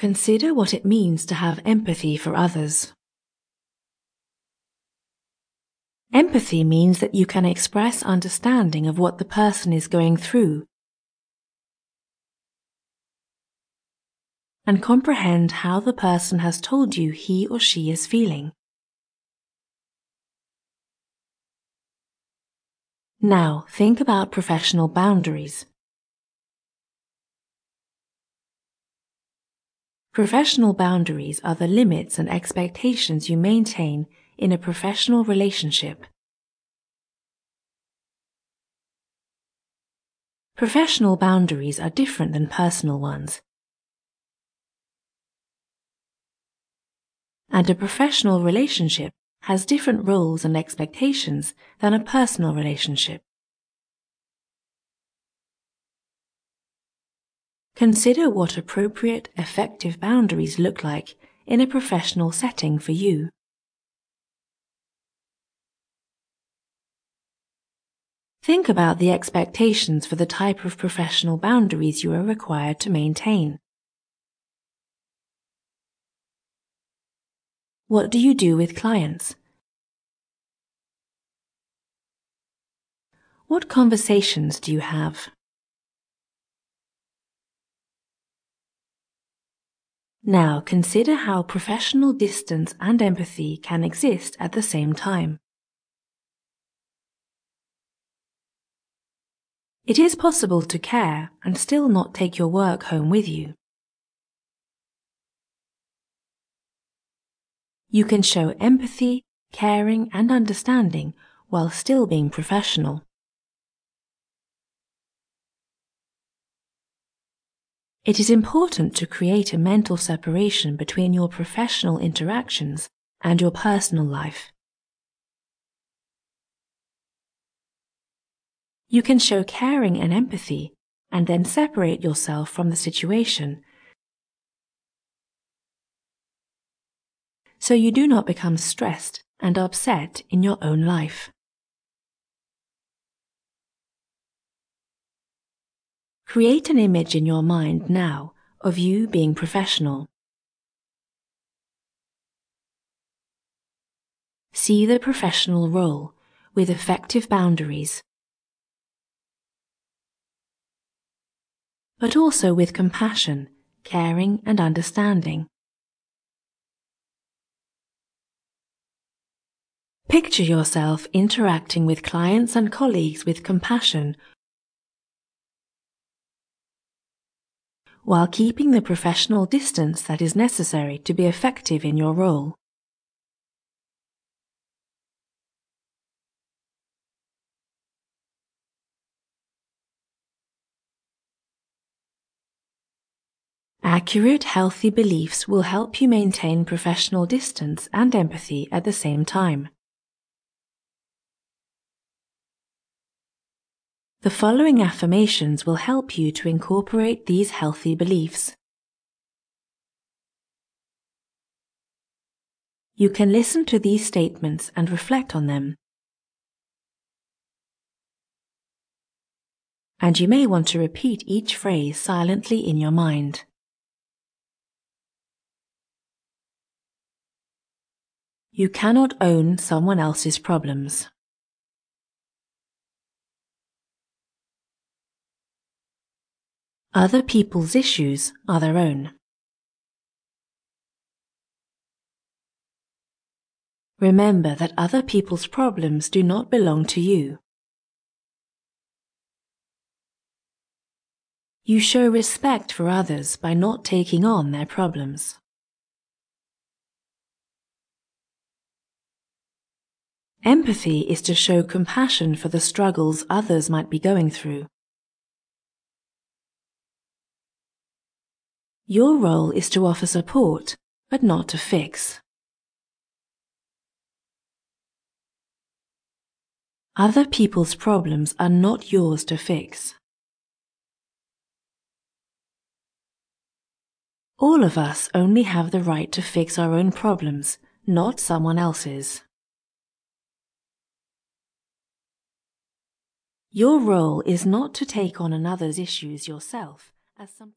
Consider what it means to have empathy for others. Empathy means that you can express understanding of what the person is going through and comprehend how the person has told you he or she is feeling. Now think about professional boundaries. Professional boundaries are the limits and expectations you maintain in a professional relationship. Professional boundaries are different than personal ones. And a professional relationship has different rules and expectations than a personal relationship. Consider what appropriate, effective boundaries look like in a professional setting for you. Think about the expectations for the type of professional boundaries you are required to maintain. What do you do with clients? What conversations do you have? Now consider how professional distance and empathy can exist at the same time. It is possible to care and still not take your work home with you. You can show empathy, caring, and understanding while still being professional. It is important to create a mental separation between your professional interactions and your personal life. You can show caring and empathy and then separate yourself from the situation so you do not become stressed and upset in your own life. Create an image in your mind now of you being professional. See the professional role with effective boundaries, but also with compassion, caring, and understanding. Picture yourself interacting with clients and colleagues with compassion while keeping the professional distance that is necessary to be effective in your role. Accurate, healthy beliefs will help you maintain professional distance and empathy at the same time. The following affirmations will help you to incorporate these healthy beliefs. You can listen to these statements and reflect on them. And you may want to repeat each phrase silently in your mind. You cannot own someone else's problems. Other people's issues are their own. Remember that other people's problems do not belong to you. You show respect for others by not taking on their problems. Empathy is to show compassion for the struggles others might be going through. Your role is to offer support, but not to fix. Other people's problems are not yours to fix. All of us only have the right to fix our own problems, not someone else's. Your role is not to take on another's issues yourself as something